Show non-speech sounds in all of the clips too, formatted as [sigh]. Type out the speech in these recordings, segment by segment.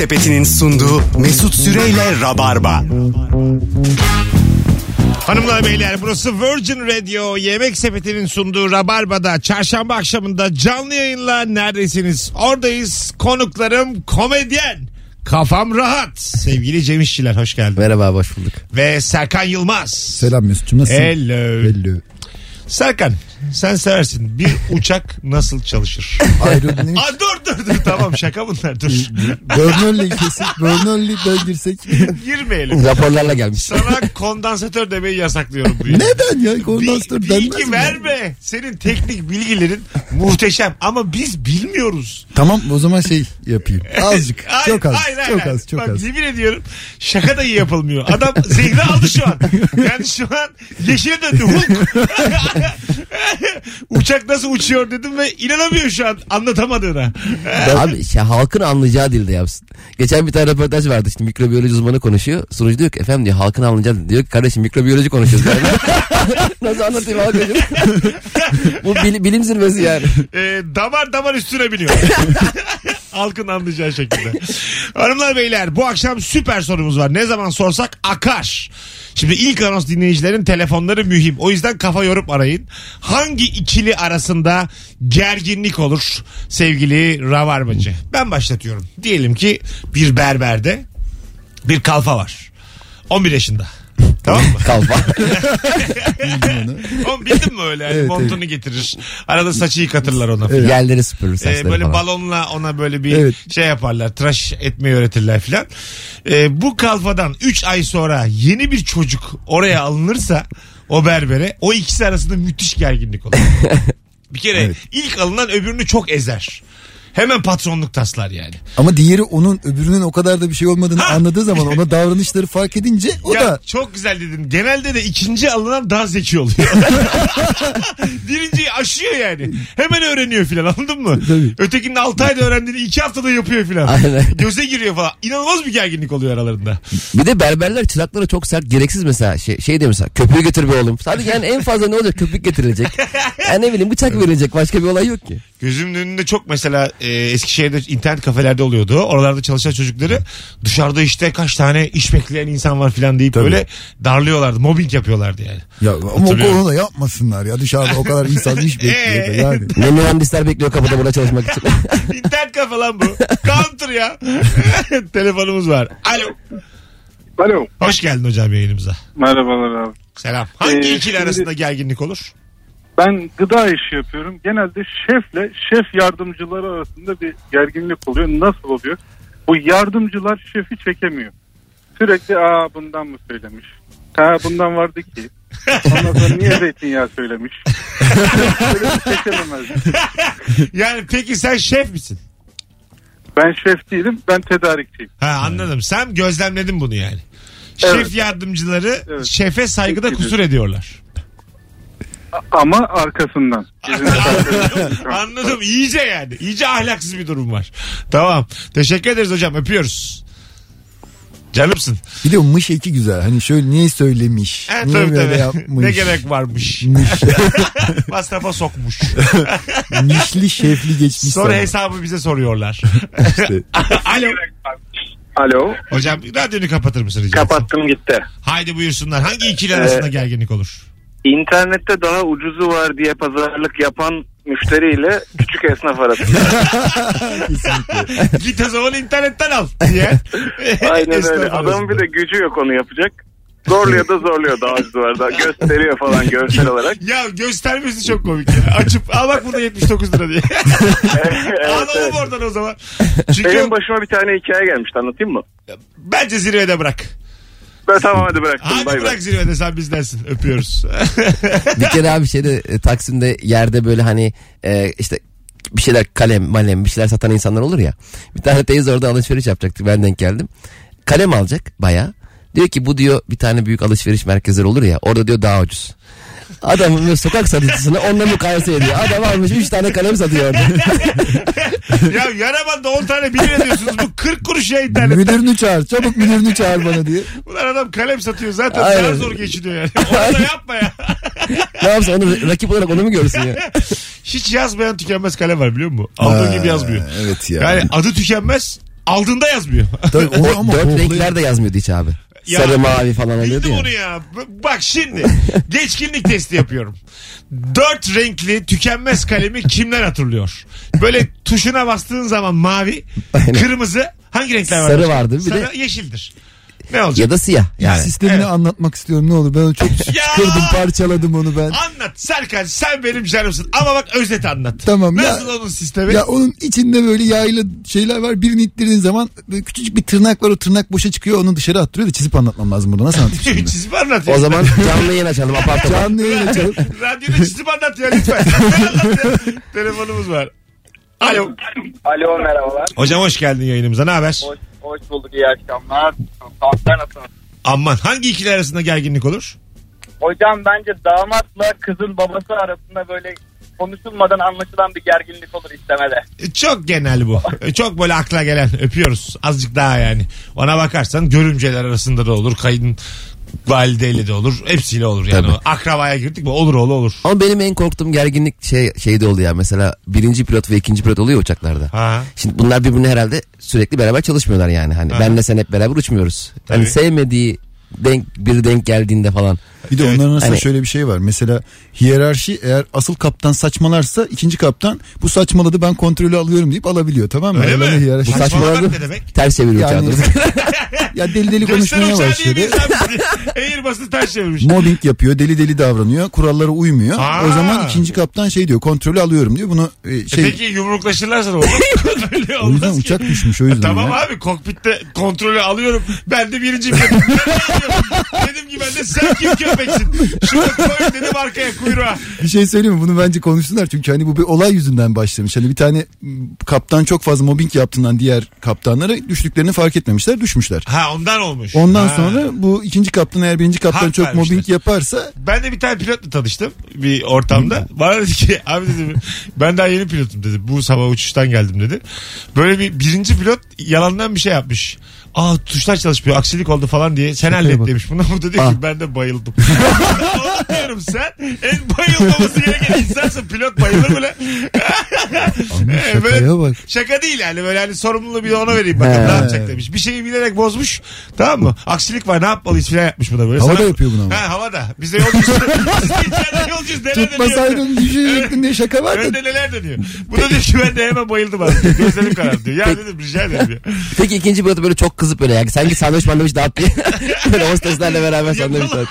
Sepeti'nin sunduğu Mesut Süreyle Rabarba. Hanımlar beyler burası Virgin Radio Yemek Sepeti'nin sunduğu Rabarba'da çarşamba akşamında canlı yayınla neredesiniz? Oradayız konuklarım komedyen. Kafam rahat. Sevgili Cem İşçiler hoş geldin. Merhaba hoş bulduk. Ve Serkan Yılmaz. Selam Mesut'cum nasılsın? Hello. Hello. Serkan sen seversin. Bir [laughs] uçak nasıl çalışır? Aerodinamik Aa, dur dur dur tamam şaka bunlar dur. Burnley kesip Burnley döndürsek. Girmeyelim. Raporlarla gelmiş. Sana kondansatör demeyi yasaklıyorum. bu. Neden ya? Kondansatör Bil- denmez bilgi mi? verme. Senin teknik bilgilerin muhteşem ama biz bilmiyoruz. Tamam o zaman şey yapayım. Azıcık. [laughs] Hayır, çok az. hayır, hayır, çok az. Çok Bak, az. yemin ediyorum şaka da iyi yapılmıyor. Adam zehri aldı şu an. Yani şu an yeşile döndü. Hulk. [laughs] [laughs] Uçak nasıl uçuyor dedim ve inanamıyor şu an anlatamadığına. [laughs] Abi şey, halkın anlayacağı dilde yapsın. Geçen bir tane röportaj vardı işte mikrobiyoloji uzmanı konuşuyor. Sunucu diyor ki efendim diyor halkın anlayacağı dilde. Diyor ki kardeşim mikrobiyoloji konuşuyoruz. Yani. [laughs] Nasıl anlatayım halka? Bu bil- bilim zirvesi yani. Ee, damar damar üstüne biniyor. Halkın anlayacağı şekilde. [laughs] Hanımlar beyler bu akşam süper sorumuz var. Ne zaman sorsak akar. Şimdi ilk anons dinleyicilerin telefonları mühim. O yüzden kafa yorup arayın. Hangi ikili arasında gerginlik olur sevgili Rabarbacı? Ben başlatıyorum. Diyelim ki bir berberde bir kalfa var. 11 yaşında. Tamam mı? Kalfa. [laughs] Oğlum bildin mi öyle? Yani Evet, montunu getirir. Arada saçı yıkatırlar ona. falan. Yerleri süpürür Ee, saçları böyle falan. balonla ona böyle bir Evet. şey yaparlar. Tıraş etmeyi öğretirler filan. Ee, bu kalfadan 3 ay sonra yeni bir çocuk oraya alınırsa o berbere o ikisi arasında müthiş gerginlik olur. [laughs] bir kere Evet. ilk alınan öbürünü çok ezer. Hemen patronluk taslar yani. Ama diğeri onun öbürünün o kadar da bir şey olmadığını anladığı zaman ona davranışları fark edince o ya da çok güzel dedin. Genelde de ikinci alınan daha zeki oluyor. [laughs] Birinciyi aşıyor yani. Hemen öğreniyor filan anladın mı? Tabii. Ötekinin 6 ayda öğrendiğini 2 haftada yapıyor filan. Aynen. Göze giriyor falan. İnanılmaz bir gerginlik oluyor aralarında. Bir de berberler çıraklara çok sert gereksiz mesela şey, şey de mesela köpüğü getir be oğlum. Sadece yani en fazla ne olacak köpük getirilecek. Yani ne bileyim bıçak verilecek başka bir olay yok ki. Gözümün önünde çok mesela e, Eskişehir'de internet kafelerde oluyordu. Oralarda çalışan çocukları dışarıda işte kaç tane iş bekleyen insan var filan deyip Tabii. böyle darlıyorlardı. Mobbing yapıyorlardı yani. ya ama o Hatırlıyorum. konuda yapmasınlar ya dışarıda o kadar insan iş [laughs] bekliyor da Ee? yani. Ne mühendisler bekliyor kapıda burada çalışmak için. [laughs] İnternet kafe lan bu. Counter ya. [laughs] Telefonumuz var. Alo. Alo. Hoş geldin hocam yayınımıza. Merhabalar abi. Selam. Hangi Ee, ikili şimdi- arasında gerginlik olur? Ben gıda işi yapıyorum. Genelde şefle şef yardımcıları arasında bir gerginlik oluyor. Nasıl oluyor? Bu yardımcılar şefi çekemiyor. Sürekli aa bundan mı söylemiş? Ha bundan vardı ki. Ondan sonra niye zeytinyağı söylemiş? Çekememez. Yani peki sen şef misin? Ben şef değilim. Ben tedarikçiyim. Ha anladım. Sen gözlemledin bunu yani. Evet. Şef yardımcıları Evet. şefe saygıda kusur ediyorlar. Ama arkasından. [laughs] Anladım. İyice yani. İyice ahlaksız bir durum var. Tamam. Teşekkür ederiz hocam. Öpüyoruz. Canımsın. Bir de o mış eki güzel. Hani şöyle niye söylemiş? Ha, niye tabii böyle tabii. yapmış? Ne gerek varmış. Mış. [laughs] Masrafa sokmuş. [laughs] Mişli şefli geçmiş. Sonra sana. hesabı bize soruyorlar. İşte. Alo. Alo. Hocam radyonu kapatır mısın rica? Kapattım gitti. Haydi buyursunlar. Hangi ikili arasında Ee, gerginlik olur? İnternette daha ucuzu var diye pazarlık yapan müşteriyle küçük esnaf arasında. [laughs] Git o zaman internetten al diye. [laughs] Aynen Esnaf öyle. Adamın bir de gücü yok onu yapacak. Zorluyor da zorluyor daha ucuzu var. Daha gösteriyor falan görsel olarak. Ya göstermesi çok komik ya. Açıp al bak burada 79 lira diye. [laughs] evet, Alalım evet. oradan o zaman. Çünkü Benim başıma bir tane hikaye gelmişti anlatayım mı? bence zirvede bırak. Ben tamam hadi bıraktım. Hadi bay bırak bay. zirvede sen bizdensin. Öpüyoruz. bir kere abi şeyde e, Taksim'de yerde böyle hani e, işte bir şeyler kalem malem bir şeyler satan insanlar olur ya. Bir tane teyze orada alışveriş yapacaktık ben denk geldim. Kalem alacak baya. Diyor ki bu diyor bir tane büyük alışveriş merkezleri olur ya orada diyor daha ucuz. Adamın sokak satıcısına onunla mukayese ediyor. Adam almış 3 tane kalem satıyor orada. [laughs] ya yarabanda 10 tane 1 lira diyorsunuz. Bu 40 kuruş ya internet. Müdürünü çağır. Çabuk müdürünü çağır bana diye. Ulan adam kalem satıyor zaten Aynen. daha zor geçiniyor yani. Onu da yapma ya. ne yapsın onu rakip olarak onu mu görsün ya? [laughs] Hiç yazmayan tükenmez kalem var biliyor musun? Aldığın gibi yazmıyor. Evet ya. Yani adı tükenmez aldığında yazmıyor. Tabii onu ama Dört renkler de yazmıyordu hiç abi. Ya, Sarı mavi falan oluyordu Bildim ya. onu ya. B- Bak şimdi [laughs] geçkinlik testi yapıyorum. Dört renkli tükenmez kalemi kimler hatırlıyor? Böyle tuşuna bastığın zaman mavi, Aynen. kırmızı hangi renkler var? Sarı başka? vardır, bir de- Sarı, yeşildir. Ne olacak? Ya da siyah yani. Sistemini Evet. anlatmak istiyorum ne olur. Ben onu çok [laughs] kırdım parçaladım onu ben. Anlat Serkan sen benim canımsın ama bak özet anlat. Tamam, ya- Nasıl onun sistemi? Ya onun içinde böyle yağlı şeyler var. Birini ittirdiğin zaman böyle küçücük bir tırnak var. O tırnak boşa çıkıyor. Onu dışarı attırıyor da çizip anlatmam lazım burada. Nasıl anlatayım şimdi? [laughs] Çizip anlatıyor. O zaman canlı yayın açalım apar topar. Canlı yayın açalım. [laughs] Radyoda çizip anlat ya lütfen. Anlat. Telefonumuz var. Alo. Alo merhabalar. Hocam hoş geldin yayınımıza. Ne haber? Hoş, hoş bulduk iyi akşamlar. Saatler nasılsınız? Aman hangi ikili arasında gerginlik olur? Hocam bence damatla kızın babası arasında böyle konuşulmadan anlaşılan bir gerginlik olur istemede. E, Çok genel bu. E, Çok böyle akla gelen. Öpüyoruz. Azıcık daha yani. Ona bakarsan görümceler arasında da olur. Kayın valideyle de olur. Hepsiyle olur yani. Tabii. Akrabaya girdik mi olur oğlu olur. Ama benim en korktuğum gerginlik şey şeyde oluyor ya. Mesela birinci pilot ve ikinci pilot oluyor uçaklarda. Ha. Şimdi bunlar birbirine herhalde sürekli beraber çalışmıyorlar yani. Hani benle sen hep beraber uçmuyoruz. Tabii. Hani sevmediği denk bir denk geldiğinde falan. Bir de Evet. onların arasında Hani- şöyle bir şey var. Mesela hiyerarşi eğer asıl kaptan saçmalarsa ikinci kaptan bu saçmaladı ben kontrolü alıyorum deyip alabiliyor tamam mı? Öyle Aralarında mi? hiyerarşi- Bu saçmaladı. ne demek? Ters çeviriyor Yani- [laughs] ya deli deli konuşmaya başladı. Airbus'u ters çevirmiş. Mobbing yapıyor, deli deli davranıyor, kurallara uymuyor. Aa. O zaman ikinci kaptan şey diyor, kontrolü alıyorum diyor. Bunu e, E şey Peki yumruklaşırlarsa [laughs] ne olur? Öyle o yüzden ki. uçak düşmüş o yüzden. Tamam ya. abi kokpitte kontrolü alıyorum. Ben de birinci. [laughs] Dedim ki ben de sen kim köpeksin? Şunu koy dedim arkaya kuyruğa. Bir şey söyleyeyim mi? Bunu bence konuşsunlar çünkü hani bu bir olay yüzünden başlamış. Hani bir tane kaptan çok fazla mobbing yaptığından diğer kaptanlara düştüklerini fark etmemişler, düşmüşler. Ha ondan olmuş. Ondan Ha. sonra bu ikinci kaptan eğer birinci kaptan Hak çok vermişler. mobbing yaparsa Ben de bir tane pilotla tanıştım bir ortamda. Bana dedi ki abi dedi ben daha yeni pilotum dedi. Bu sabah uçuştan geldim dedi. Böyle bir birinci pilot yalandan bir şey yapmış. Aa tuşlar çalışmıyor aksilik oldu falan diye sen hallet bak. demiş. Buna bu da diyor Ah. ki ben de bayıldım. [laughs] Diyorum sen en bayılmaması gereken insansın pilot bayılır mı lan? [laughs] Şakaya bak. Şaka değil yani böyle hani sorumluluğu bir de ona vereyim bakın ne yapacak demiş. Bir şeyi bilerek bozmuş tamam mı? Aksilik var ne yapmalıyız filan yapmış bu da böyle. Havada Sana- yapıyor bunu ama. Ha havada. Biz de yolcuyuz. [laughs] Biz de içeride yolcuyuz. Neler? Tutmasaydın düşecektin diye şaka var da. Önde neler dönüyor. Bu da diyor ki ben de hemen bayıldım abi. Gözlerim karardı diyor. Ya dedim rica ederim diyor. Peki ikinci pilot böyle çok kızıp böyle yani sanki sandviç mandviç dağıt diye. [laughs] böyle hosteslerle beraber sandviç dağıt.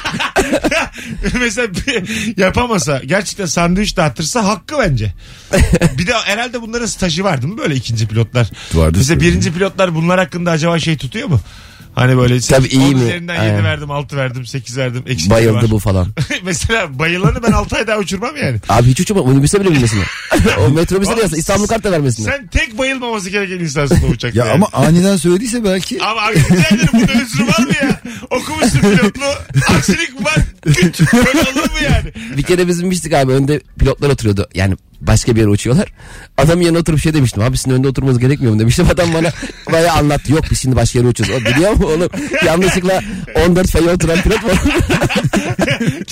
[laughs] Mesela bir- yapamasa gerçekten sandviç dağıtırsa hakkı bence. bir de herhalde bunların stajı var değil mi böyle ikinci pilotlar? Vardır Mesela tabii. birinci pilotlar bunlar hakkında acaba şey tutuyor mu? Hani böyle Tabii iyi mi? üzerinden 7 Aynen. verdim 6 verdim 8 verdim eksik Bayıldı var. bu falan. [laughs] Mesela bayılanı ben 6 ay daha uçurmam yani. Abi hiç uçurma minibüse bile binmesin. [laughs] o. metrobüse de yazsın İstanbul kart da vermesin. Sen tek bayılmaması gereken insansın o uçakta. Ya yani. ama aniden söylediyse belki [laughs] Ama abi rica ederim bunda özrü var mı ya? Okumuşsun pilotlu. Aksilik var. Güç. Böyle olur mu yani? Bir kere biz binmiştik abi önde pilotlar oturuyordu. Yani başka bir yere uçuyorlar. Adam yanına oturup şey demiştim. Abi sizin önde oturmanız gerekmiyor mu demiştim. [laughs] Adam bana bayağı anlattı. Yok biz şimdi başka yere uçuyoruz. O biliyor mu oğlum? Yanlışlıkla 14 feye oturan pilot var. [laughs]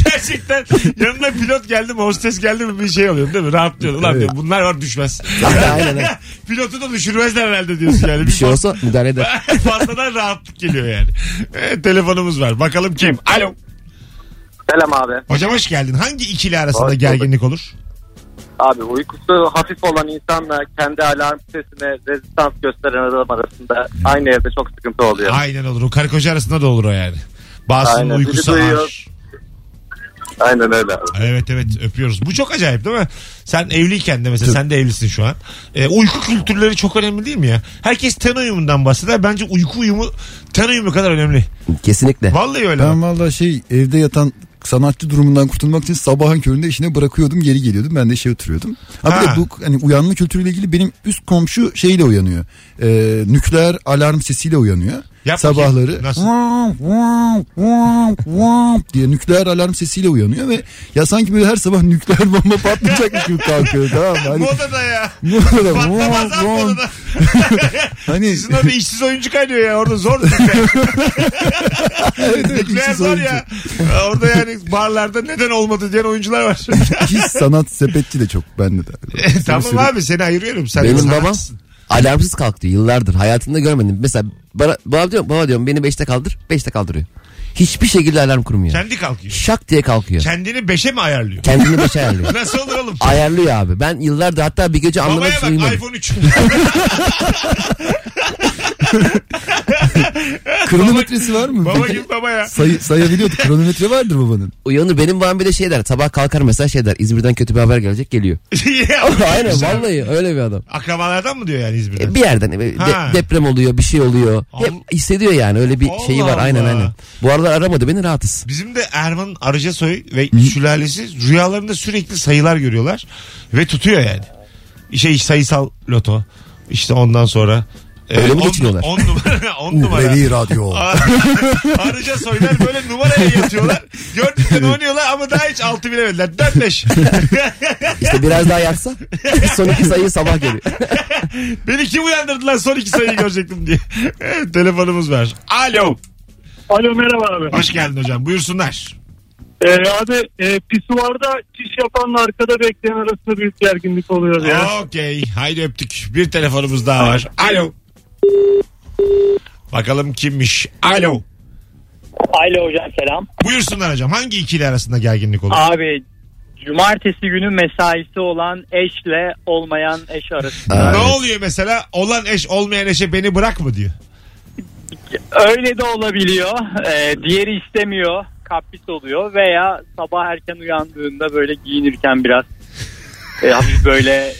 Gerçekten yanına pilot geldi mi hostes geldi mi bir şey oluyor değil mi? Rahatlıyor. Ulan diyor, bunlar var düşmez. Aynen. [laughs] Pilotu da düşürmezler herhalde diyorsun yani. bir şey olsa müdahale eder. Fazladan rahatlık geliyor yani. Evet, telefonumuz var. Bakalım kim? Alo. Selam abi. Hocam hoş geldin. Hangi ikili arasında Hoş gerginlik olur? Abi uykusu hafif olan insanla kendi alarm sesine rezistans gösteren adam arasında aynı evde çok sıkıntı oluyor. Aynen olur. O karı koca arasında da olur o yani. Bazısının Aynen. uykusu Biri duyuyor. ağır. Aynen öyle abi. Evet evet öpüyoruz. Bu çok acayip değil mi? Sen evliyken de mesela sen de evlisin şu an. Ee, uyku kültürleri çok önemli değil mi ya? Herkes ten uyumundan bahseder. Bence uyku uyumu ten uyumu kadar önemli. Kesinlikle. Vallahi öyle. ben valla şey evde yatan sanatçı durumundan kurtulmak için sabahın köründe işine bırakıyordum geri geliyordum ben de şey oturuyordum. Ha, bir Ha. bu hani uyanma kültürüyle ilgili benim üst komşu şeyle uyanıyor. Ee, nükleer alarm sesiyle uyanıyor. Yap Sabahları. Nasıl? Diye nükleer alarm sesiyle uyanıyor ve ya sanki böyle her sabah nükleer bomba patlayacakmış gibi kalkıyor tamam mı? Hani, Modada ya. Modada, Patlamaz abi modada. [laughs] Hani Sizin orada işsiz oyuncu kaynıyor ya. Orada zor. nükleer. [laughs] evet, Nükleer zor ya. Orada yani barlarda neden olmadı diyen oyuncular var. Ki sanat sepetçi de çok bende de. [laughs] tamam abi seni ayırıyorum. Sen Benim babam. Alarmsız kalk diyor yıllardır hayatında görmedim. Mesela bana, baba, diyorum, baba diyorum beni 5'te kaldır 5'te kaldırıyor. Hiçbir şekilde alarm kurmuyor. Kendi kalkıyor. Şak diye kalkıyor. Kendini beşe mi ayarlıyor? Kendini 5'e ayarlıyor. [laughs] Nasıl olur oğlum? ayarlıyor abi. Ben yıllardır hatta bir gece anlamak Babaya için bak uyumadım. iPhone 3. [laughs] Kronometresi var mı? Baba gibi baba ya. Say, sayabiliyordu. Kronometre vardır babanın. Uyanır benim babam bir de şey der sabah kalkar mesela şey der İzmir'den kötü bir haber gelecek geliyor. [laughs] Aynen Güzel. vallahi öyle bir adam. Akrabalardan mı diyor yani İzmir'de? E, Bir yerden e, de- Ha. deprem oluyor bir şey oluyor. Hep hissediyor yani öyle bir Allah şeyi var aynen Allah. aynen. Bu aralar aramadı beni rahatız. Bizim de Erman Arıcasoy ve sülalesi rüyalarında sürekli sayılar görüyorlar ve tutuyor yani. Şey sayısal loto işte ondan sonra. e, Öyle mi geçiniyorlar? On numara. [laughs] On numara. Uhrevi radyo. [laughs] Arıca soylar böyle numaraya yatıyorlar. Gördükten oynuyorlar ama daha hiç altı bilemediler. 4-5. [laughs] İşte biraz daha yatsa son iki sayı sabah geliyor. Beni kim uyandırdı lan son iki sayıyı görecektim diye. Telefonumuz var. Alo. Alo merhaba abi. Hoş geldin hocam. Buyursunlar. Ee, abi e, pisuvarda çiş yapanla arkada bekleyen arasında büyük gerginlik oluyor ya. Okey. Haydi öptük. Bir telefonumuz daha var. Alo. Bakalım kimmiş? Alo. Alo hocam selam. Buyursunlar hocam. Hangi ikili arasında gerginlik olur? Abi cumartesi günü mesaisi olan eşle olmayan eş arasında. Ne oluyor mesela? Olan eş olmayan eşe beni bırak mı diyor. Öyle de olabiliyor. Ee, diğeri istemiyor. Kapris oluyor veya sabah erken uyandığında böyle giyinirken biraz e, hafif böyle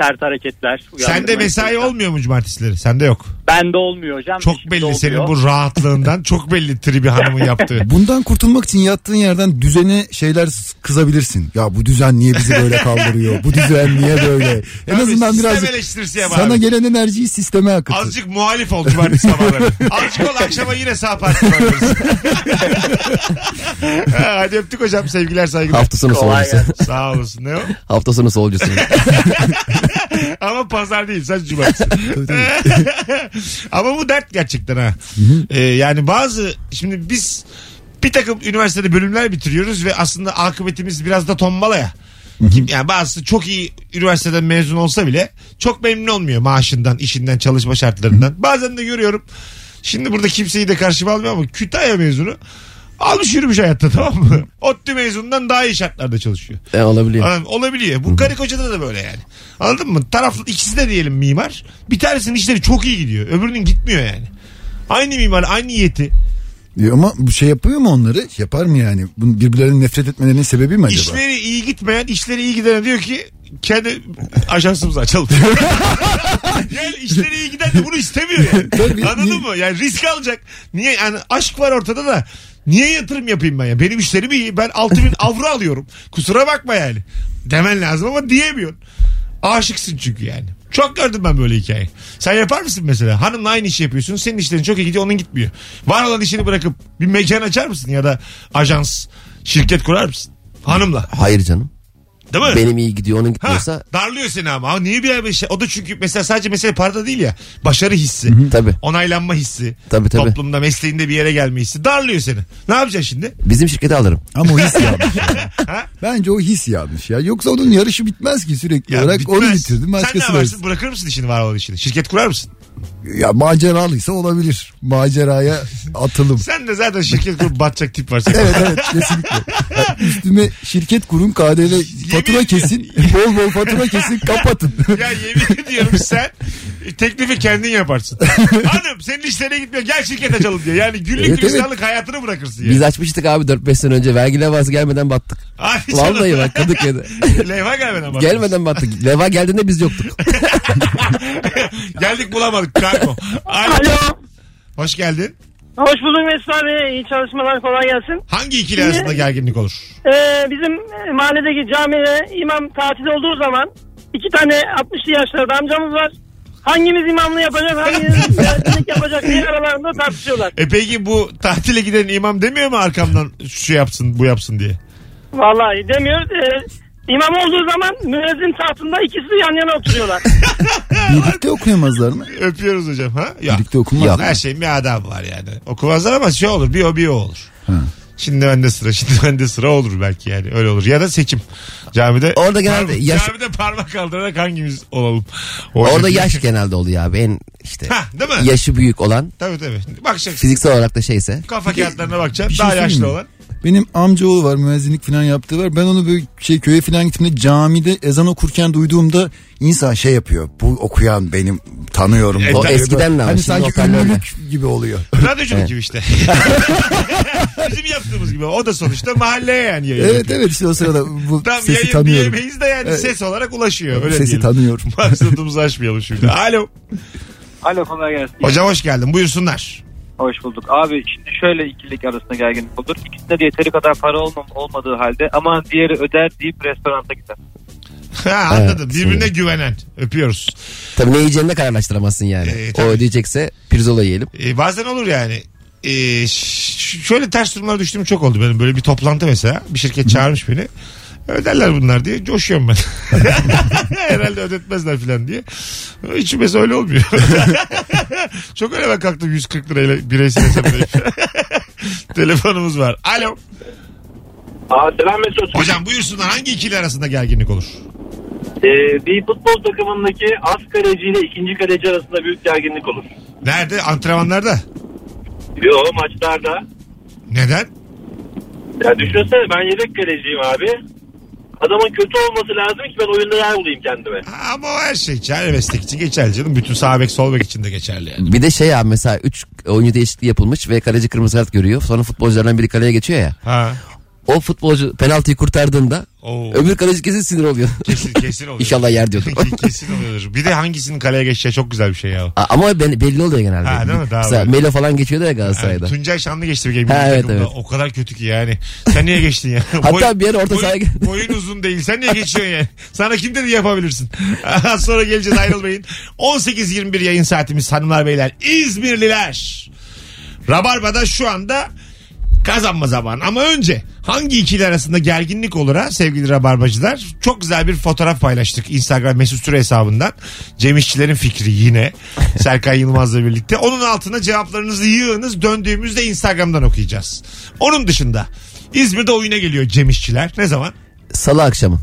sert hareketler. Sende mesai olmuyor mu cumartesileri? Sende yok. Bende olmuyor hocam. Çok belli senin oluyor. bu rahatlığından. Çok belli tribi hanımın [laughs] yaptığı. Bundan kurtulmak için yattığın yerden düzene şeyler kızabilirsin. Ya bu düzen niye bizi böyle kaldırıyor? Bu düzen niye böyle? En Abi, azından biraz sana abi. gelen enerjiyi sisteme akıtır. Azıcık muhalif ol cumartesi sabahları. [laughs] Azıcık ol akşama yine sağ parti [laughs] Hadi öptük hocam sevgiler saygılar. Hafta sonu solcusu. Sağ olasın ne o? Hafta sonu solcusu. Ama pazar değil sadece cumartesi. Ama bu dert gerçekten ha. Ee, yani bazı şimdi biz bir takım üniversitede bölümler bitiriyoruz ve aslında akıbetimiz biraz da tombala ya. Kim- Yani bazısı çok iyi üniversiteden mezun olsa bile çok memnun olmuyor maaşından, işinden, çalışma şartlarından. Bazen de görüyorum. Şimdi burada kimseyi de karşıma almıyor ama Kütahya mezunu almış yürümüş hayatta [laughs] tamam mı? ODTÜ mezunundan daha iyi şartlarda çalışıyor. e, olabiliyor. Anladın mı? Olabiliyor. Bu karı kocada da böyle yani. Anladın mı? Taraflı ikisi de diyelim mimar. Bir tanesinin işleri çok iyi gidiyor. Öbürünün gitmiyor yani. Aynı mimar, aynı niyeti. E Ama bu şey yapıyor mu onları? Yapar mı yani? Bunun birbirlerinin nefret etmelerinin sebebi mi acaba? İşleri iyi gitmeyen, işleri iyi gidene diyor ki kendi ajansımızı açalım. [laughs] yani işleri iyi giden de bunu istemiyor yani. Tabii. Anladın mı? Yani risk alacak. Niye? Yani aşk var ortada da niye yatırım yapayım ben ya? Benim işlerim iyi. Ben 6000 avro alıyorum. Kusura bakma yani. Demen lazım ama diyemiyorsun. Aşıksın çünkü yani. Çok gördüm ben böyle hikaye. Sen yapar mısın mesela? Hanımla aynı işi yapıyorsun. Senin işlerin çok iyi gidiyor onun gitmiyor. Var olan işini bırakıp bir mekan açar mısın? Ya da ajans, şirket kurar mısın? Hanımla. Hayır canım. Değil mi? Benim iyi gidiyor onun Ha, gitmiyorsa darlıyor seni ama. ama niye bir bir şey? O da çünkü mesela sadece mesele parada değil ya. Başarı hissi. tabii. Onaylanma hissi. Tabii, tabii. Toplumda mesleğinde bir yere gelme hissi. Darlıyor seni. Ne yapacaksın şimdi? Bizim şirkete alırım. Ama o his [laughs] yanlış. ya. Ha? Bence o his yanlış ya. Yoksa onun yarışı bitmez ki sürekli Ya olarak. bitmez. Onu bitirdim Sen ne başkası yaparsın? versin. Bırakır mısın işini var olan işini? Şirket kurar mısın? Ya maceralıysa olabilir. Maceraya atılım. Sen de zaten şirket kurup batacak tip var. Evet evet kesinlikle. Ya üstüme şirket kurun KDV fatura kesin. [laughs] Bol bol fatura kesin kapatın. ya yemin ediyorum sen teklifi kendin yaparsın. [laughs] Hanım senin işlerine gitmiyor gel şirket açalım diye. Yani günlük Evet, evet. gülistanlık hayatını bırakırsın ya. Biz açmıştık abi 4-5 sene önce. Vergi levhası gelmeden battık. Hadi canım. Vallahi bak Kadıköy'de. Leyva gelmeden bak. gelmeden battık. Leva geldiğinde biz yoktuk. [laughs] Geldik bulamadık kargo. Alo. Alo. Hoş geldin. Hoş bulduk Mesut abi. İyi çalışmalar kolay gelsin. Hangi ikili arasında gerginlik olur? Ee, bizim e, mahalledeki camide imam tatil olduğu zaman iki tane 60'lı yaşlarda amcamız var. Hangimiz imamlı yapacak hangimiz [laughs] müezzinlik yapacak diye aralarında tartışıyorlar. E peki bu tatile giden imam demiyor mu arkamdan şu yapsın bu yapsın diye? Vallahi demiyor. Ee, imam olduğu zaman müezzin tahtında ikisi yan yana oturuyorlar. [laughs] Birlikte okuyamazlar mı? Öpüyoruz hocam ha? Ya. Birlikte okunmaz. Her şeyin bir adabı var yani. Okumazlar ama şey olur bir o bir o olur. Şimdi bende sıra şimdi [laughs] bende sıra olur belki yani öyle olur. Ya da seçim. Camide Orada genelde parmak, yaş- camide parmak kaldırarak hangimiz olalım. O Orada şekilde. yaş genelde oluyor abi. En işte Ha, değil mi? yaşı büyük olan Tabii tabii. Bakacaksın. fiziksel olarak da şeyse. Kafa kağıtlarına bakacaksın. Bir şey Daha söyleyeyim yaşlı mi? olan. Benim amcaoğlu var müezzinlik falan yaptığı var. Ben onu böyle şey köye falan gittiğimde camide ezan okurken duyduğumda insan şey yapıyor. Bu okuyan benim tanıyorum. E, O tabii. eskiden de ama Hani şimdi sanki hoparlörle. ünlülük gibi oluyor. [laughs] Radyoculuk gibi işte. [laughs] Bizim yaptığımız gibi. O da sonuçta mahalleye yani yayın. evet evet işte o sırada bu Tam sesi yayın tanıyorum. diyemeyiz de yani Evet. ses olarak ulaşıyor. Öyle Sesi diyelim. tanıyorum. [laughs] Maksadımızı aşmayalım şimdi. Alo. Alo kolay gelsin. Hocam hoş geldin. Buyursunlar. Hoş bulduk. Abi şimdi şöyle ikilik arasında gerginlik olur. İkisinde de yeteri kadar para olmam, olmadığı halde ama diğeri öder deyip restoranta gider. Ha, anladım. Evet, Birbirine evet. güvenen. Öpüyoruz. Tabii ne yiyeceğini de kararlaştıramazsın yani. Ee, o ödeyecekse pirzola yiyelim. Ee, bazen olur yani. Ee, şöyle ters durumlara düştüğüm çok oldu benim. Böyle bir toplantı mesela. Bir şirket çağırmış beni. Öderler bunlar diye coşuyorum ben. [laughs] Herhalde ödetmezler falan diye. Hiç mesela öyle olmuyor. [laughs] çok öyle ben kalktım 140 lirayla bireysel hesaplayıp. [laughs] Telefonumuz var. Alo. Aa, selam Mesut. Hocam buyursunlar hangi ikili arasında gerginlik olur? Ee, bir futbol takımındaki az kaleci ile ikinci kaleci arasında büyük gerginlik olur. Nerede? Antrenmanlarda. Yo maçlarda. Neden? Ya düşünsene ben yedek kaleciyim abi. Adamın kötü olması lazım ki ben oyunda yer bulayım kendime. Ama o her şey için. Her meslek için geçerli canım. Bütün sağ bek sol bek için de geçerli yani. Bir de şey abi mesela 3 oyuncu değişikliği yapılmış ve kaleci kırmızı kart görüyor. Sonra futbolculardan biri kaleye geçiyor ya. Ha. O futbolcu penaltıyı kurtardığında Oo. öbür kaleci kesin sinir oluyor. Kesin, kesin oluyor. [laughs] İnşallah yer diyordur. [laughs] kesin oluyordur. Bir de hangisinin kaleye geçeceği çok güzel bir şey ya. A- Ama ben- belli oluyor genelde. Ha, değil mi? Daha Mesela böyle. Melo falan geçiyordu ya Yani Galatasaray'da. Tuncay Şanlı geçti bir game. Ha, evet, evet. O kadar kötü ki yani. Sen niye geçtin ya? [laughs] Hatta bir ara orta sahaya gel- Boyun uzun değil. Sen niye geçiyorsun yani? Sana kim dedi yapabilirsin? Az Sonra geleceğiz ayrılmayın. 18.21 yayın saatimiz hanımlar beyler. İzmirliler. Rabarba'da şu anda kazanma zamanı. Ama önce hangi ikili arasında gerginlik olur ha sevgili Rabarbacılar? Çok güzel bir fotoğraf paylaştık Instagram mesut süre hesabından. Cem İşçilerin fikri yine. [laughs] Serkan Yılmaz'la birlikte. Onun altına cevaplarınızı yığınız. Döndüğümüzde Instagram'dan okuyacağız. Onun dışında İzmir'de oyuna geliyor Cem İşçiler. Ne zaman? Salı akşamı.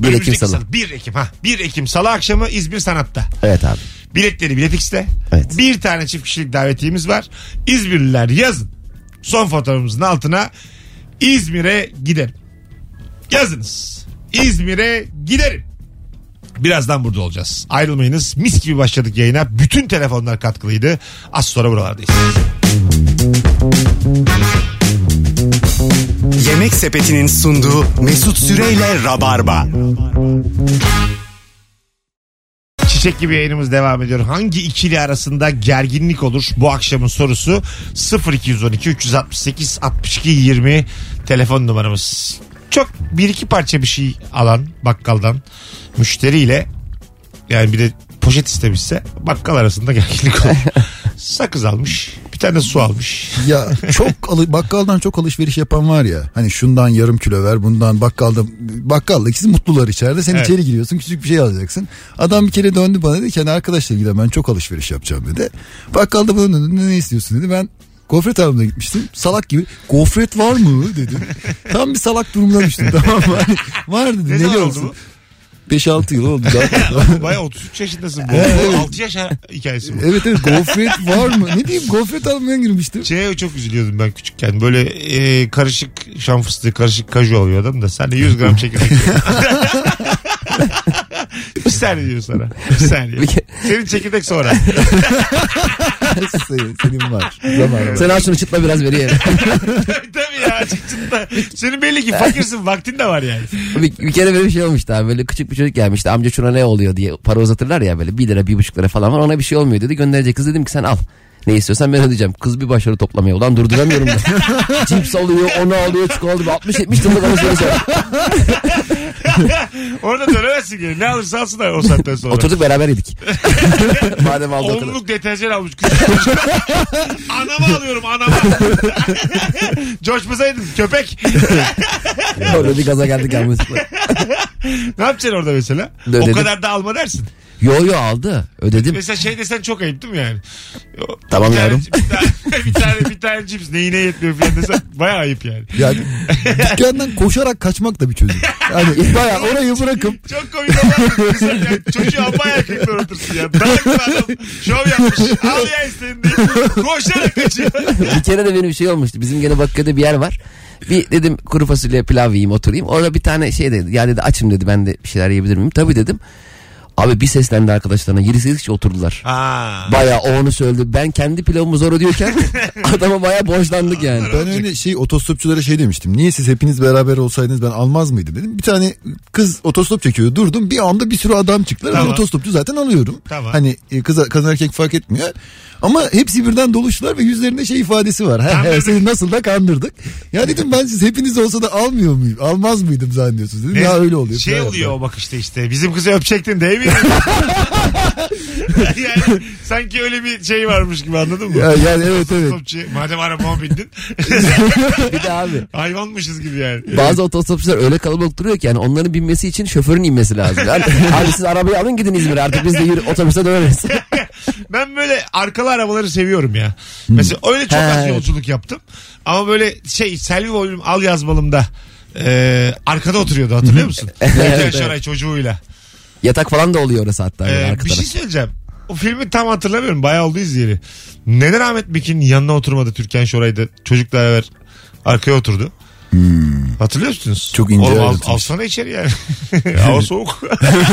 1 Ekim Önümüzdeki Salı. 1 Ekim ha. 1 Ekim Salı akşamı İzmir Sanat'ta. Evet abi. Biletleri Bilet X'te. Evet. Bir tane çift kişilik davetiyemiz var. İzmirliler yazın. Son fotoğrafımızın altına İzmir'e giderim. Yazınız. İzmir'e giderim. Birazdan burada olacağız. Ayrılmayınız. Mis gibi başladık yayına. Bütün telefonlar katkılıydı. Az sonra buralardayız. Yemek Sepeti'nin sunduğu Mesut Süreyle Rabarba. Çiçek gibi yayınımız devam ediyor. Hangi ikili arasında gerginlik olur? Bu akşamın sorusu 0212 368 62 20 telefon numaramız. Çok bir iki parça bir şey alan bakkaldan müşteriyle yani bir de poşet istemişse bakkal arasında gerginlik olur. [laughs] Sakız almış tane su almış. [laughs] Ya çok alı- bakkaldan çok alışveriş yapan var ya. Hani şundan yarım kilo ver bundan bakkalda bakkalla ikisi mutlular içeride. Sen Evet. içeri giriyorsun küçük bir şey alacaksın. Adam bir kere döndü bana dedi ki hani arkadaşlar gidelim ben çok alışveriş yapacağım dedi. Bakkalda bana döndü ne, ne istiyorsun dedi. Ben gofret almaya gitmiştim. Salak gibi gofret var mı dedim. Tam bir salak durumuna düştüm [laughs] tamam mı? Hani, var dedi. Ne Ne, olsun? bu? 5-6 yıl oldu. Daha. [laughs] Baya 33 yaşındasın. Bu, Evet, bu evet. 6 yaş hikayesi bu. evet evet gofret var mı? Ne diyeyim gofret almaya girmiştim. Şeye çok üzülüyordum ben küçükken. Böyle e, karışık şam fıstığı, karışık kaju alıyor adam da. Sen de 100 gram çekirdek [laughs] yiyorsun. bir saniye diyor sana. Bir saniye. Bir ke- Senin çekirdek sonra. senin, senin var. Zaman Sen al şunu çıtla biraz veriyor. tabii [laughs] tabii ya. Açıkçası Senin belli ki fakirsin. Vaktin de var yani. bir, bir kere böyle bir şey olmuştu abi. Böyle küçük bir çocuk gelmişti. Amca şuna ne oluyor diye para uzatırlar ya böyle 1 lira 1,5 lira falan var. Ona bir şey olmuyor dedi. Gönderecek kız dedim ki sen al. Ne istiyorsan ben ödeyeceğim. Kız bir başarı toplamaya. Ulan durduramıyorum da. [laughs] Cips alıyor, onu alıyor, çikolata. 60-70 liralık alışveriş var. Orada dönemezsin geri. Ne alırsa alsın o saatten sonra. Oturduk beraber yedik. [laughs] Madem aldı o kadar. Onluk deterjan almış. [laughs] Anama alıyorum anama. Coşmasaydın köpek. Orada bir gaza geldik yanlışlıkla. Ne yapacaksın orada mesela? Ne o kadar da alma dersin. Yo yo aldı. Ödedim. Mesela şey desen çok ayıp değil mi yani? O- Tamam bir tane- yavrum. Bir tane, bir tane, bir tane cips neyine yetmiyor falan desen baya ayıp yani. Yani dükkandan koşarak kaçmak da bir çözüm. Yani bayağı orayı bırakıp [laughs] Çok komik olan güzel yani. Çocuğu amma erkekler otursun ya. Dayak bir adam şov yapmış. Al ya istediğin diye. Koşarak kaçıyor. bir kere de benim bir şey olmuştu. Bizim gene Bakırköy'de bir yer var. Bir dedim kuru fasulye pilav yiyeyim oturayım. Orada bir tane şey dedi. Ya dedi açım dedi ben de bir şeyler yiyebilir miyim? Tabii dedim. Abi bir seslendi arkadaşlarına. 7-8 kişi oturdular. Ha. Bayağı o onu söyledi. Ben kendi pilavımı zor ödüyorken [laughs] adama bayağı borçlandık yani. ben öyle şey otostopçulara şey demiştim. Niye siz hepiniz beraber olsaydınız ben almaz mıydım dedim. Bir tane kız otostop çekiyor durdum. Bir anda bir sürü adam çıktılar. Tamam. Ben otostopçu zaten alıyorum. Tamam. Hani e, kız, kadın erkek fark etmiyor. Ama hepsi birden doluştular ve yüzlerinde şey ifadesi var. He, [laughs] seni nasıl da kandırdık. Ya dedim ben siz hepiniz olsa da almıyor muyum? Almaz mıydım zannediyorsunuz dedim. Ne- Ya öyle oluyor. Şey oluyor o bakışta işte. Bizim kızı öpecektin değil mi? [laughs] [laughs] yani sanki öyle bir şey varmış gibi anladın mı? Ya, yani evet evet. Topçu, madem arabama bindin. Bir de abi Hayvanmışız gibi yani. bazı otostopçular öyle kalabalık duruyor ki yani onların binmesi için şoförün inmesi lazım. Yani, abi siz arabayı alın gidin İzmir'e artık biz de yürü, otobüse döneriz. Ben böyle arkalı arabaları seviyorum ya. Mesela öyle çok az yolculuk yaptım. Ama böyle şey Selvi Volüm al yazmalımda e, arkada oturuyordu hatırlıyor musun? [laughs] Evet. Şoray çocuğuyla. Yatak falan da oluyor orası hatta. Ee, bir şey söyleyeceğim. O filmi tam hatırlamıyorum. Bayağı oldu izleyeli. Neden Ahmet Mekin yanına oturmadı Türkan Şoray'da? Çocukla beraber arkaya oturdu. Hatırlıyor musunuz? Çok ince Oğlum al, ayrıntıymış. alsana içeri yani. [laughs] Hava [laughs] soğuk.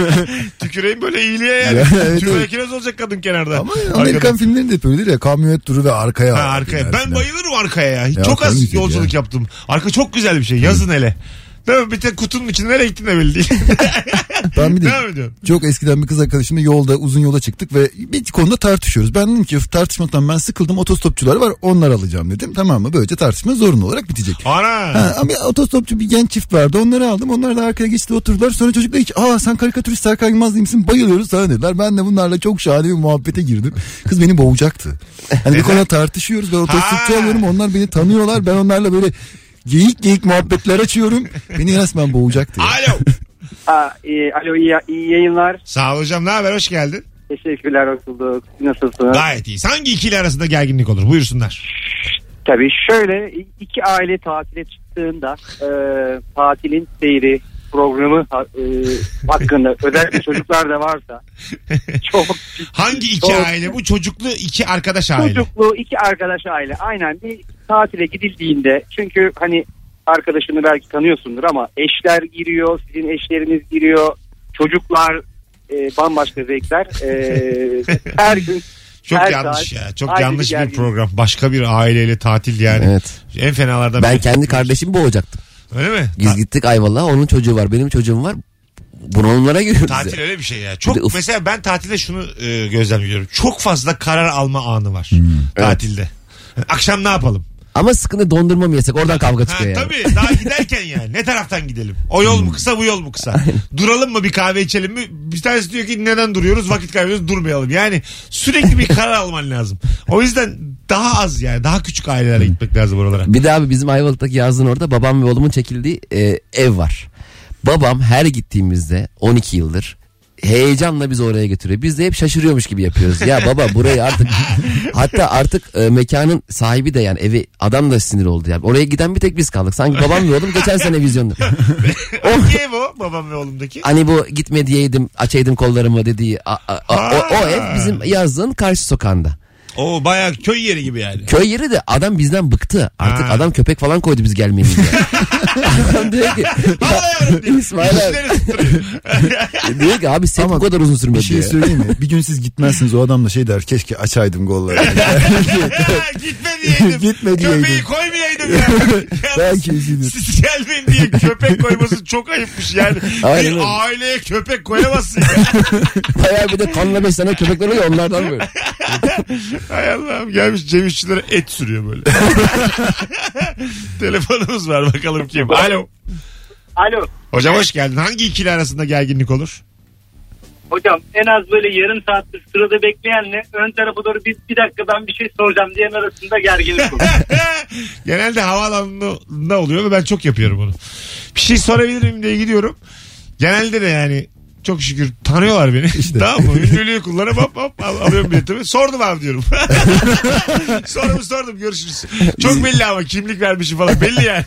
[laughs] Tüküreyim böyle iyiliğe yani. Ya, evet, Tüberküloz olacak kadın kenarda. Ama Arkada. Amerikan filmlerinde hep öyledir ya. Kamyonet duru ve arkaya. Ha, arkaya. Ben bayılırım arkaya ya. Ya, çok az yolculuk ya. yaptım. Arka çok güzel bir şey. Yazın hele. Değil mi? Bir tek kutunun içinde nereye gittin de belli değil. [laughs] Ben bir de Devam ediyorum. çok eskiden bir kız arkadaşımla yolda uzun yola çıktık ve bir konuda tartışıyoruz. Ben dedim ki tartışmaktan ben sıkıldım otostopçular var onlar alacağım dedim. Tamam mı? Böylece tartışma zorunlu olarak bitecek. Ana. Ha, ama otostopçu bir genç çift vardı onları aldım. Onlar da arkaya geçti oturdular. Sonra çocuk dedi ki aa sen karikatürist Serkan Yılmaz değil misin? Bayılıyoruz sana dediler. Ben de bunlarla çok şahane bir muhabbete girdim. Kız beni boğacaktı. Hani bir konuda tartışıyoruz. Ben otostopçu alıyorum. Onlar beni tanıyorlar. Ben onlarla böyle geyik geyik muhabbetler açıyorum. Beni resmen boğacaktı. Alo. Aa, iyi, alo iyi, iyi yayınlar. Sağ ol hocam. Ne haber? Hoş geldin. Teşekkürler hoş bulduk. Nasılsınız? Gayet iyi. Hangi ikili arasında gerginlik olur? Buyursunlar. Tabii şöyle iki aile tatile çıktığında e, tatilin seyri programı e, hakkında [laughs] özellikle çocuklar da varsa çok Hangi iki Çok- aile? Bu çocuklu iki arkadaş aile. çocuklu iki arkadaş aile aynen bir tatile gidildiğinde çünkü hani arkadaşını belki tanıyorsundur ama eşler giriyor sizin eşleriniz giriyor çocuklar e, bambaşka zevkler e, [laughs] her gün Çok her yanlış saat ya. Çok yanlış bir gerginlik. program. Başka bir aileyle tatil yani. Evet. En fenalardan Ben biri. kendi kardeşimi boğacaktım. Öyle mi? Biz gittik Ayvalık'a onun çocuğu var benim çocuğum var. Bunalımlara giriyoruz. Tatil ya. öyle bir şey ya. Bir de Çok uf- mesela ben tatilde şunu e, gözlemliyorum. Çok fazla karar alma anı var Hmm. tatilde. Akşam ne yapalım? Ama sıkıntı dondurma mı yesek oradan kavga Ha, çıkıyor yani. tabii daha giderken yani ne taraftan gidelim? O yol mu kısa bu yol mu kısa? Duralım mı bir kahve içelim mi? Bir tanesi diyor ki neden duruyoruz vakit kaybediyoruz durmayalım. Yani sürekli bir karar alman lazım. O yüzden daha az yani daha küçük ailelere gitmek lazım oralara. Bir de abi bizim Ayvalık'taki yazın orada babam ve oğlumun çekildiği e, ev var. Babam her gittiğimizde 12 yıldır heyecanla bizi oraya götürüyor. Biz de hep şaşırıyormuş gibi yapıyoruz. Ya baba burayı artık [laughs] hatta artık e, mekanın sahibi de yani evi adam da sinir oldu yani. Oraya giden bir tek biz kaldık. Sanki babam ve oğlum geçen sene vizyonda. Hangi [laughs] ev o babam ve oğlumdaki? Hani bu gitme diyeydim açaydım kollarımı dediği a- a- a- o, o ev bizim yazlığın karşı sokağında. O bayağı köy yeri gibi yani. Köy yeri de adam bizden bıktı. Artık Ha. adam köpek falan koydu biz gelmeyelim diye. [laughs] adam diyor ki Vallahi yavrum diyor. [laughs] İsmail abi. İşleri tutturuyor. [laughs] diyor ki abi set Ama bu kadar uzun Bir sürmedi şey diyor. söyleyeyim mi? Bir gün siz gitmezsiniz o adam da şey der keşke açaydım golları. Gitme diyeydim. Gitme diyeydim. Köpeği koymayaydım ya. Belki üzülür. Siz gelmeyin diye köpek koyması çok ayıpmış yani. Aynen bir aileye köpek koyamazsın ya. Bayağı bir de kanla beslenen köpekler oluyor onlardan böyle. [laughs] Hay Allah'ım gelmiş Cem İşçilere et sürüyor böyle. [laughs] Telefonumuz var bakalım kim. Alo. Alo. Hocam hoş geldin. Hangi ikili arasında gerginlik olur? Hocam en az böyle yarım saattir sırada bekleyenle ön tarafa doğru bir, bir dakika ben bir şey soracağım diyen arasında gerginlik olur. [laughs] Genelde havaalanında oluyor ve ben çok yapıyorum bunu. Bir şey sorabilir miyim diye gidiyorum. Genelde de yani Çok şükür tanıyorlar beni. [laughs] tamam mı? Ünlülüğü kullanıp hop hop al- alıyorum biletimi. Sordum abi diyorum. [laughs] sordum sordum görüşürüz. Çok belli ama kimlik vermişim falan belli yani.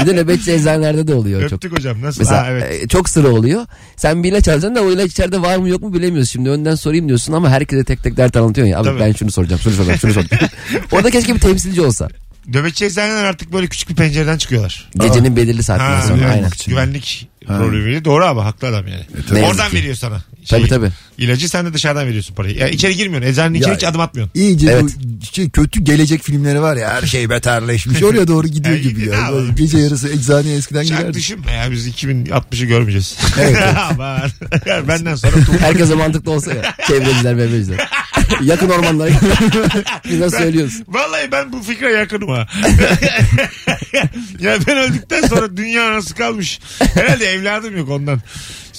Bir de nöbetçi eczanelerde de oluyor çok. Öptük hocam nasıl? Mesela Ha, evet. e, çok sıra oluyor. Sen bir ilaç alacaksın da o ilaç içeride var mı yok mu bilemiyorsun. Şimdi önden sorayım diyorsun ama herkese tek tek dert anlatıyorsun ya. Abi Tabii. ben şunu soracağım, şunu soracağım, şunu soracağım. [laughs] Orada keşke bir temsilci olsa. Nöbetçi eczaneler artık böyle küçük bir pencereden çıkıyorlar. Gecenin belirli saatinden Ha, sonra. evet. Aynen. Güvenlik problemi doğru ama haklı adam yani. Ne yazık Oradan ki. veriyor sana. Tabii, tabii. İlacı sen de dışarıdan veriyorsun parayı. Ya içeri girmiyorsun. Eczanenin içeri Ya- hiç adım atmıyorsun. İyice Evet. bu şey, kötü gelecek filmleri var ya her şey beterleşmiş. [laughs] Oraya doğru gidiyor Ya, gibi ne ya. yapalım? Gece yarısı eczaneye eskiden Çok giderdik. düşünme ya biz 2060'ı görmeyeceğiz. Evet, [laughs] Aman. [laughs] Benden sonra Herkese mantıklı olsa ya. Çevreciler, bebeğiciler. [laughs] Yakın ormanlara [laughs] Biz nasıl söylüyoruz? Vallahi ben bu fikre yakınım ha. [laughs] ya ben öldükten sonra dünya nasıl kalmış? Herhalde evladım yok ondan.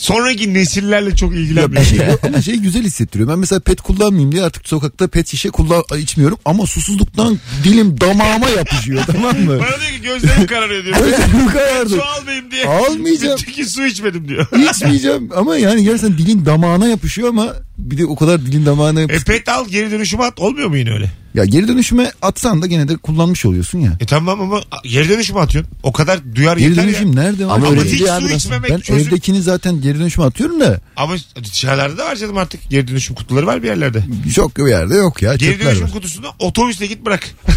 Sonraki nesillerle çok Ya bir şey, ama şey güzel hissettiriyor. Ben mesela pet kullanmayayım diye artık sokakta pet şişe kullan içmiyorum ama susuzluktan dilim damağıma yapışıyor [laughs] tamam mı? Bana diyor ki gözlerim kararıyor diyor. Gözlerim karardı. Su almayayım diye. Almayacağım. [laughs] Çünkü su içmedim diyor. [laughs] İçmeyeceğim ama yani gerçekten dilin damağına yapışıyor ama bir de o kadar dilin damağına E yapışıyor. pet al geri dönüşüme at olmuyor mu yine öyle? Ya geri dönüşüme atsan da gene de kullanmış oluyorsun ya. E tamam ama geri dönüşüme atıyorsun. O kadar duyar Geri yeter dönüşüm ya. nerede var? Ama Ama öyle hiç su içmemek Ben çözüm. evdekini zaten geri dönüşüme atıyorum da Ama dışarılarda da var canım artık. Geri dönüşüm kutuları var bir yerlerde. çok bir yerde yok ya. Geri Çöpler dönüşüm var. kutusunu otobüsle git bırak. [laughs]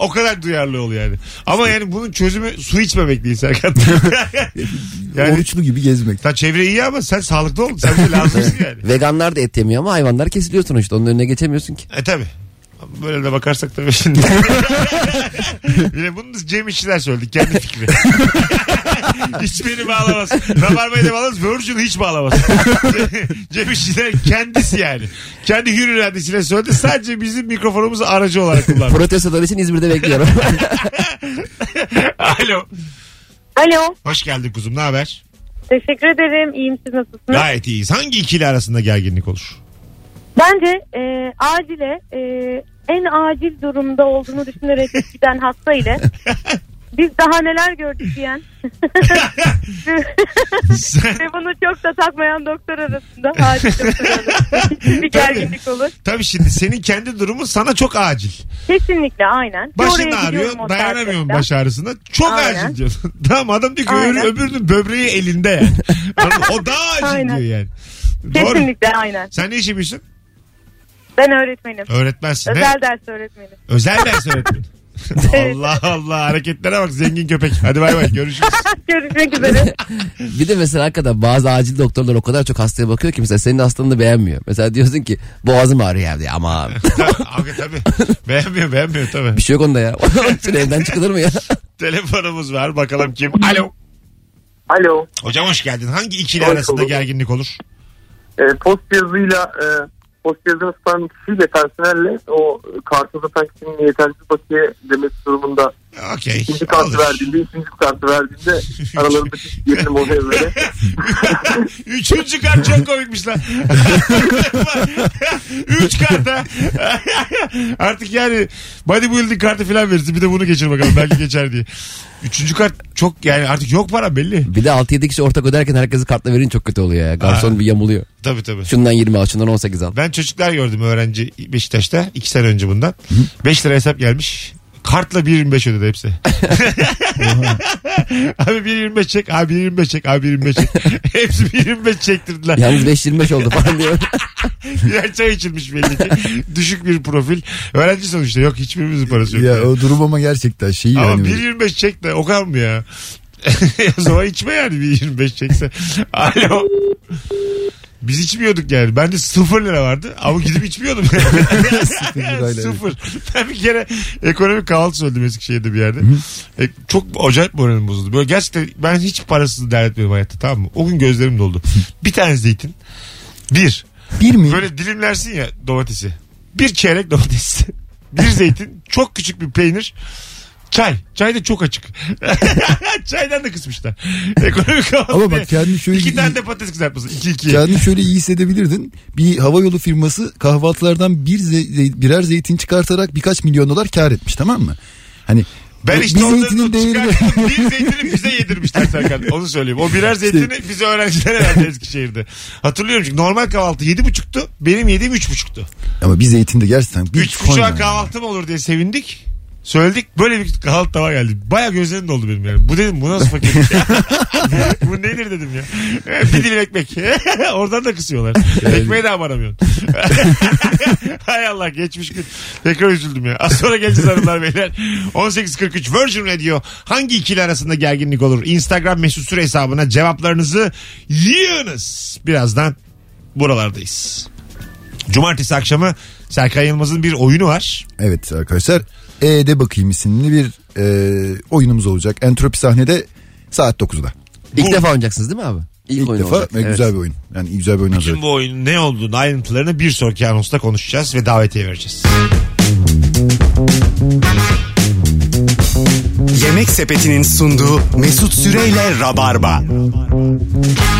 o kadar duyarlı ol yani. Ama yani bunun çözümü su içmemek değil Serkan. [laughs] yani Oruçlu gibi gezmek. ta çevre iyi ama sen sağlıklı ol. Sen de lazımsın [laughs] yani. Veganlar da et yemiyor ama hayvanlar kesiliyor sonuçta. Onun önüne geçemiyorsun ki. E tabi. Böyle de bakarsak tabii şimdi. De bunu Cem İşçiler söyledi. Kendi fikri. [laughs] hiç beni bağlamaz. Rabarba'yı da bağlamaz. Virgin'i hiç bağlamaz. [laughs] Cem İşçiler kendisi yani. Kendi hür iradesiyle söyledi. Sadece bizim mikrofonumuzu aracı olarak kullandı. Protestolar için İzmir'de bekliyorum. [laughs] Alo. Alo. Hoş geldin kuzum. Ne haber? Teşekkür ederim. İyiyim siz nasılsınız? Gayet iyiyiz. Hangi ikili arasında gerginlik olur? Bence e, acile e, en acil durumda olduğunu düşünerek giden hasta ile biz daha neler gördük [laughs] diyen Sen, ve bunu çok da takmayan doktor arasında acil bir gerginlik olur. tabii şimdi senin kendi durumun sana çok acil. Kesinlikle aynen. Başın ağrıyor dayanamıyorum baş ağrısına. Çok Aynen. acil diyorsun. [laughs] tamam adam diyor ki öbür, öbürünün böbreği elinde yani. [laughs] O daha acil Aynen. diyor yani. Doğru. Kesinlikle aynen. Sen ne iş yapıyorsun? Ben öğretmenim. Öğretmensin. Özel ders öğretmeni. Özel ders öğretmeni. Allah Allah hareketlere bak zengin köpek. Hadi bay bay görüşürüz. [laughs] Görüşmek üzere. [laughs] bir de mesela hakikaten bazı acil doktorlar o kadar çok hastaya bakıyor ki mesela senin hastalığını beğenmiyor. Mesela diyorsun ki boğazım ağrıyor evde ama [laughs] Abi tabii. Beğenmiyor beğenmiyor tabii. bir şey yok onda ya. Evden çıkılır mı ya? Telefonumuz var bakalım kim? Alo. Alo. Hocam hoş geldin. Hangi ikili Hoş arasında bulduk. gerginlik olur? E, post yazıyla e, post yazını tutan kişiyle personelle o kartı satan kişinin yetersiz bakiye demesi durumunda Okey. ikinci kartı verdiğinde ikinci kartı verdiğinde aralarındaki gerilim oluyor böyle. Üçüncü kart çok komikmiş lan. [laughs] Üç kart ha. [laughs] Artık yani bodybuilding kartı falan verirsin. Bir de bunu geçir bakalım. Belki geçer diye. Üçüncü kart çok yani artık yok para belli. Bir de 6-7 kişi ortak öderken herkesi kartla verince çok kötü oluyor ya. Garson Ha. bir yamuluyor. Tabii tabii. Şundan 20 al şundan 18 al. Ben çocuklar gördüm öğrenci Beşiktaş'ta. iki sene önce bundan. 5 lira hesap gelmiş. Kartla 1.25 ödedi hepsi. [laughs] abi 1.25 çek, abi 1.25 çek, abi 1.25 çek. [laughs] hepsi 1.25 çektirdiler. Yalnız 5-25 oldu falan diyor. [laughs] Birer çay içilmiş belli ki. Düşük bir profil. Öğrenci sonuçta yok hiçbirimizin parası yok. Ya yani. o durum ama gerçekten şeyi Ama yani. 1.25 çek de o kadar mı ya? o zaman içme yani 1.25 çekse. Alo. Biz içmiyorduk yani. Bende sıfır lira vardı ama gidip içmiyordum. [laughs] [laughs] Sıfır. Ben bir kere ekonomik kahvaltı söyledim Eskişehir'de bir yerde. E, çok acayip moralim bozuldu. Böyle gerçekten ben hiç parasız dert etmiyorum hayatta tamam mı? O gün gözlerim doldu. bir tane zeytin. Bir. Bir mi? Böyle dilimlersin ya domatesi. Bir çeyrek domates. [laughs] bir zeytin. Çok küçük bir peynir. Çay. Çay da çok açık. [laughs] Çaydan da kısmışlar. [laughs] Ekonomik. Ama bak kendini şöyle İki tane de patates kızartması. İki iki. Kendini [laughs] şöyle iyi hissedebilirdin. Bir havayolu firması kahvaltılardan bir ze- birer zeytin çıkartarak birkaç milyon dolar kar etmiş tamam mı? Hani Ben Bir işte onların zeytinin o değeri- çıkarttığım bir zeytini bize yedirmişler Serkan. Onu söyleyeyim. O birer zeytini bize öğrencilere verdi Eskişehir'de. Hatırlıyorum çünkü normal kahvaltı yedi buçuktu. Benim yediğim üç buçuktu. Ama bir zeytin de gerçekten. Bir Üç buçuğa kahvaltı mı olur diye sevindik. Söyledik böyle bir kahvaltı tava geldi. Baya gözlerim doldu benim yani. Bu dedim bu nasıl fakirlik [laughs] ya? bu nedir dedim ya. bir dilim ekmek. [laughs] Oradan da kısıyorlar. Ekmeği de amaramıyorsun. [laughs] Hay Allah geçmiş gün. Tekrar üzüldüm ya. Az sonra geleceğiz hanımlar beyler. 18.43 Virgin Radio. Hangi ikili arasında gerginlik olur? Instagram mesut süre hesabına cevaplarınızı yığınız. Birazdan buralardayız. Cumartesi akşamı Serkan Yılmaz'ın bir oyunu var. Evet arkadaşlar. E'de bakayım isimli bir e, oyunumuz olacak. Entropi sahnede saat 9'da. İlk Bu- defa oynayacaksınız değil mi abi? İlk, İlk oyun defa olacak. ve Evet. güzel bir oyun. Yani güzel bir oyun hazırladık. Bütün bu oyunun ne olduğunu ayrıntılarını bir sonraki anonsta konuşacağız ve davetiye vereceğiz. Yemek Sepeti'nin sunduğu Mesut Süreyle Rabarba.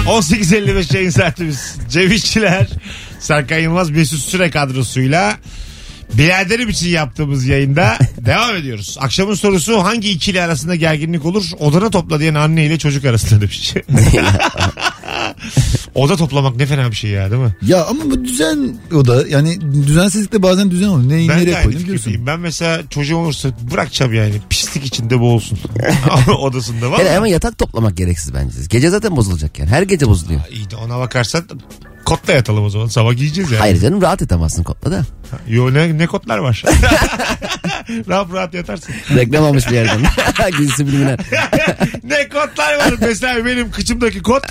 18.55 yayın saatimiz. Cem İşçiler, Serkan Yılmaz, Mesut Süre kadrosuyla Biraderim için yaptığımız yayında [laughs] devam ediyoruz. Akşamın sorusu hangi ikili arasında gerginlik olur? Odana topla diyen anne ile çocuk arasında demiş. [laughs] Oda toplamak ne fena bir şey ya değil mi? Ya ama bu düzen o da yani düzensizlikte bazen düzen olur. Neyi Ben de nereye aynı koydum diyorsun. Ben mesela çocuğum olursa bırakacağım yani. Pislik içinde boğulsun. [laughs] Odasında var. Hele ama yatak toplamak gereksiz bence. Gece zaten bozulacak yani. Her gece bozuluyor. İyi de ona bakarsan kotla yatalım o zaman. Sabah giyeceğiz yani. Hayır canım rahat edemezsin kotla da. Yo ne, ne kotlar var? [laughs] rahat rahat yatarsın. Reklam almış bir yerden. [laughs] Gizlisi bilimler. [laughs] ne kotlar var? Mesela benim kıçımdaki kot.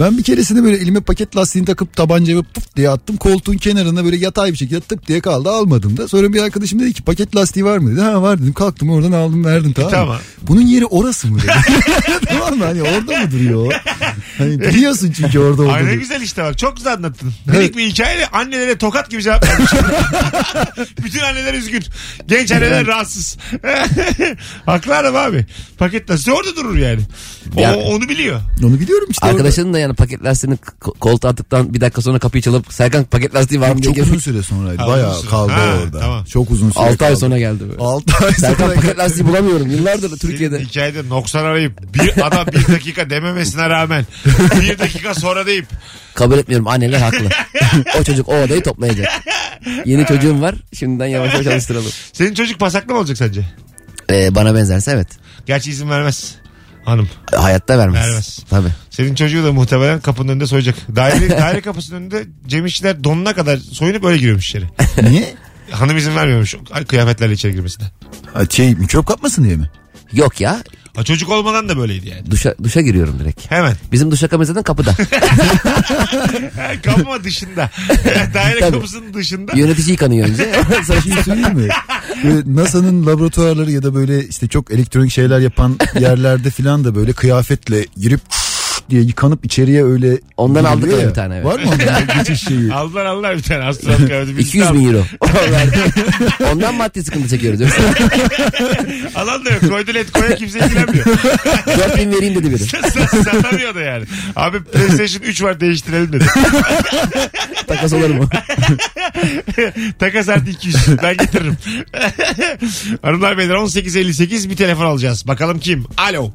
Ben bir keresinde böyle elime paket lastiğini takıp tabancamı puf diye attım. Koltuğun kenarında böyle yatay bir şekilde tık diye kaldı almadım da. Sonra bir arkadaşım dedi ki paket lastiği var mı dedi. Ha var dedim kalktım oradan aldım verdim tamam mı? Tamam. Bunun yeri orası mı dedi. tamam mı hani orada mı duruyor? Hani biliyorsun çünkü orada Ay ne olduğunu. güzel işte bak. Çok güzel anlattın. Evet. Minik bir hikayeyle annelere tokat gibi cevap vermiş. [laughs] Bütün anneler üzgün. Genç anneler rahatsız. [laughs] Haklı adam abi. Paket lastiği orada durur yani. O, Ya- onu biliyor. Onu biliyorum işte. orada. Arkadaşının da yani paket lastiğini ko- koltuğa attıktan bir dakika sonra kapıyı çalıp Serkan paket lastiği var mı diye Çok uzun gelip süre sonraydı. Ha, Bayağı süre. kaldı Ha, orada. tamam. Çok uzun süre 6 ay kaldı. sonra geldi. böyle. 6 ay Serkan sonra paket lastiği bulamıyorum. Yıllardır Türkiye'de. Senin hikayede noksan arayıp bir adam bir dakika dememesine rağmen bir dakika sonra deyip Kabul etmiyorum anneler haklı. [laughs] o çocuk o odayı toplayacak. Yeni çocuğum var. Şimdiden yavaş yavaş çalıştıralım. [laughs] senin çocuk pasaklı mı olacak sence? Ee, bana benzerse evet. Gerçi izin vermez. Hanım. Hayatta vermez. Vermez. Tabii. Senin çocuğu da muhtemelen kapının önünde soyacak. Daire, [laughs] daire kapısının önünde Cem İşçiler donuna kadar soyunup öyle giriyormuş içeri. Niye? Hanım izin vermiyormuş kıyafetlerle içeri girmesine. Ha, Şey mikrop kapmasın diye mi? Yok ya. Ha, çocuk olmadan da böyleydi yani. Duşa, duşa giriyorum direkt. Hemen. Bizim duşakabimiz zaten kapıda. [laughs] [laughs] Ha, Kapı dışında. daire Tabii. kapısının dışında. Yönetici yıkanıyor önce. Sonra [laughs] şey söyleyeyim mi? Böyle NASA'nın laboratuvarları ya da böyle işte çok elektronik şeyler yapan yerlerde filan da böyle kıyafetle girip diye yıkanıp içeriye öyle Ondan giriliyor aldık ya. bir tane, evet. Var mı ondan [laughs] geçiş şeyi? Aldılar aldılar bir tane astronot kıyafeti. Biz 200 de bin euro. [laughs] Ondan maddi sıkıntı çekiyoruz. [laughs] Alan da yok. Koydu led koya kimse ilgilenmiyor. 4 bin vereyim dedi biri. Satamıyor da yani. Abi PlayStation 3 var değiştirelim dedi. Takas olur mu? Takas artı 200. Ben getiririm. Hanımlar beyler 18.58 bir telefon alacağız. Bakalım kim? Alo.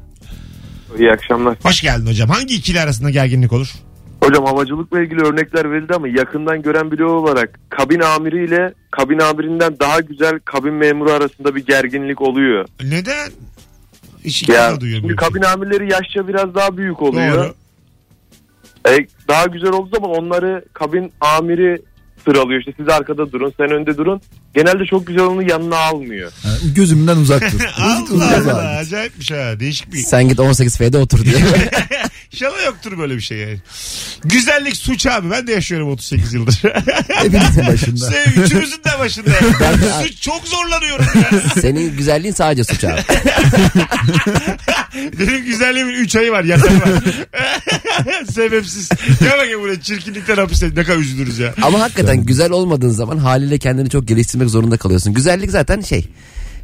İyi akşamlar. Hoş geldin hocam. Hangi ikili arasında gerginlik olur? Hocam havacılıkla ilgili örnekler verildi ama yakından gören biri olarak kabin amiriyle kabin amirinden daha güzel kabin memuru arasında bir gerginlik oluyor. Neden? İlk Ya defa duyuyorum. şimdi kabin amirleri yaşça biraz daha büyük oluyor. Doğru. E, daha güzel olduğu zaman onları kabin amiri sıralıyor. İşte siz arkada durun sen önde durun. Genelde çok güzel onu yanına almıyor. Ha, gözümden uzak dur. [laughs] Uzak Allah Allah acayipmiş ha değişik bir Sen git 18F'de otur diye. [laughs] İnşallah yoktur böyle bir şey yani. Güzellik suç abi ben de yaşıyorum 38 yıldır. [laughs] Hepimizin başında. Sev, üçümüzün de başında. Ben- suç çok zorlanıyorum ya. Senin güzelliğin sadece suç abi. [laughs] Benim güzelliğimin 3 ayı var yatarı var. [laughs] Sebepsiz. Gel bakayım buraya çirkinlikten hapiste ne kadar üzülürüz ya. Ama hakikaten güzel olmadığın zaman haliyle kendini çok geliştirmek zorunda kalıyorsun. Güzellik zaten şey.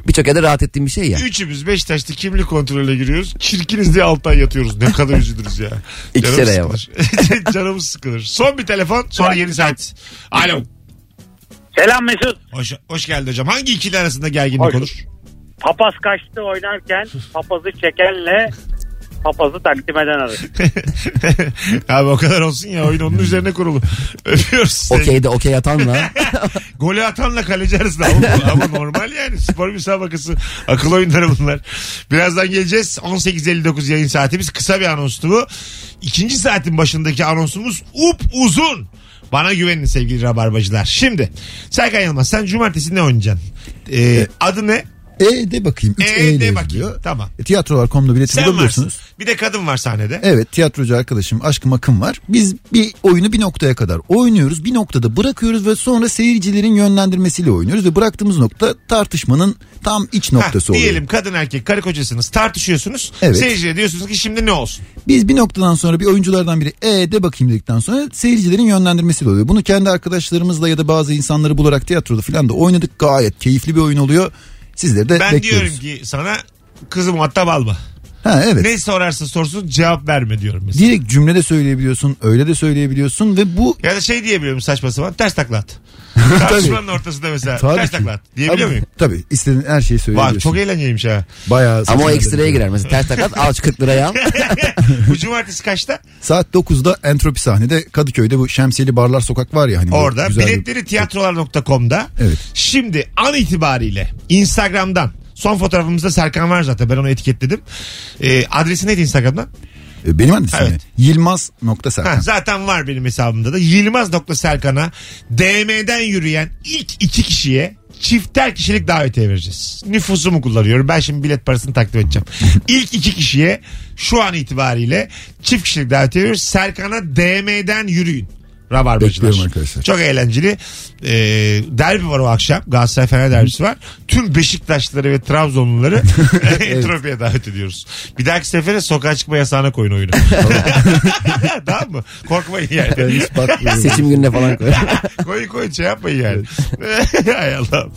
Birçok yerde rahat ettiğin bir şey ya. Üçümüz Beşiktaş'ta kimlik kontrolüne giriyoruz. Çirkiniz diye alttan yatıyoruz. Ne kadar üzülürüz ya. [laughs] İkişer Canımız aya var. sıkılır. [laughs] Canımız sıkılır. Son bir telefon sonra yeni saat. Alo. Selam Mesut. Hoş, hoş geldin hocam. Hangi ikili arasında gerginlik Hoş. olur? papaz kaçtı oynarken papazı çekenle papazı takdim eden alır. [laughs] Abi o kadar olsun ya oyun onun üzerine kurulu. Öpüyoruz seni. Okeyde okey atanla. [laughs] Golü atanla kaleci arasında ama, normal yani spor müsabakası akıl oyunları bunlar. Birazdan geleceğiz 18.59 yayın saatimiz kısa bir anonstu bu. İkinci saatin başındaki anonsumuz up uzun. Bana güvenin sevgili rabarbacılar. Şimdi Serkan Yılmaz sen cumartesi ne oynayacaksın? Ee, adı ne? E de bakayım. 3 E E, de bakayım. Tamam. E, Tiyatrolar.com'da bileti Sen varsın. bulabiliyorsunuz. Bir de kadın var sahnede. Evet tiyatrocu arkadaşım Aşkım Akın var. Biz bir oyunu bir noktaya kadar oynuyoruz. Bir noktada bırakıyoruz ve sonra seyircilerin yönlendirmesiyle oynuyoruz. Ve bıraktığımız nokta tartışmanın tam iç noktası Ha, oluyor. diyelim kadın erkek karı kocasınız tartışıyorsunuz. Evet. Seyirciye diyorsunuz ki şimdi ne olsun? Biz bir noktadan sonra bir oyunculardan biri e de bakayım dedikten sonra seyircilerin yönlendirmesiyle oluyor. Bunu kendi arkadaşlarımızla ya da bazı insanları bularak tiyatroda falan da oynadık. Gayet keyifli bir oyun oluyor. Sizleri de Ben bekliyoruz. diyorum ki sana kızı muhatap alma. Ha evet. Ne sorarsa sorsun cevap verme diyorum mesela. Direkt cümle de söyleyebiliyorsun, öyle de söyleyebiliyorsun ve bu Ya da şey diyebiliyorum saçma sapan ters takla at. [laughs] Tartışmanın ortasında mesela Tabii ters ki. takla at diyebiliyor muyum? Tabii istediğin her şeyi Vay, söyleyebiliyorsun. çok eğlenceliymiş ha. Bayağı Ama o saçma ekstraya girer. Mesela ters takat al şu 40 liraya al. [laughs] Bu cumartesi kaçta? Saat 9'da Entropi sahnede Kadıköy'de bu Şemsiyeli Barlar Sokak var ya hani. bu Orada. güzel bir- Biletleri tiyatrolar.com'da. Evet. Şimdi an itibariyle Instagram'dan son fotoğrafımızda Serkan var zaten ben onu etiketledim. Ee, adresi neydi Instagram'dan? E, Benim adresim Evet. mi? Yılmaz.serkan. Ha, zaten var benim hesabımda da. Yılmaz.serkan'a DM'den yürüyen ilk iki kişiye çifter kişilik davetiye vereceğiz. Nüfusumu kullanıyorum. Ben şimdi bilet parasını takdim edeceğim. [laughs] İlk iki kişiye şu an itibariyle çift kişilik davetiye veriyoruz. Serkan'a DM'den yürüyün. Rabarbacılar. Bekliyorum arkadaşlar. Çok eğlenceli. Ee, derbi var o akşam. Galatasaray Fener derbisi var. Tüm Beşiktaşlıları ve Trabzonluları [laughs] [laughs] Entropi'ye davet ediyoruz. Bir dahaki sefere sokağa çıkma yasağına koyun oyunu. tamam [laughs] mı? Korkmayın yani. Seçim gününe falan koy. koyun koyun şey yapmayın yani. Hay Allah'ım.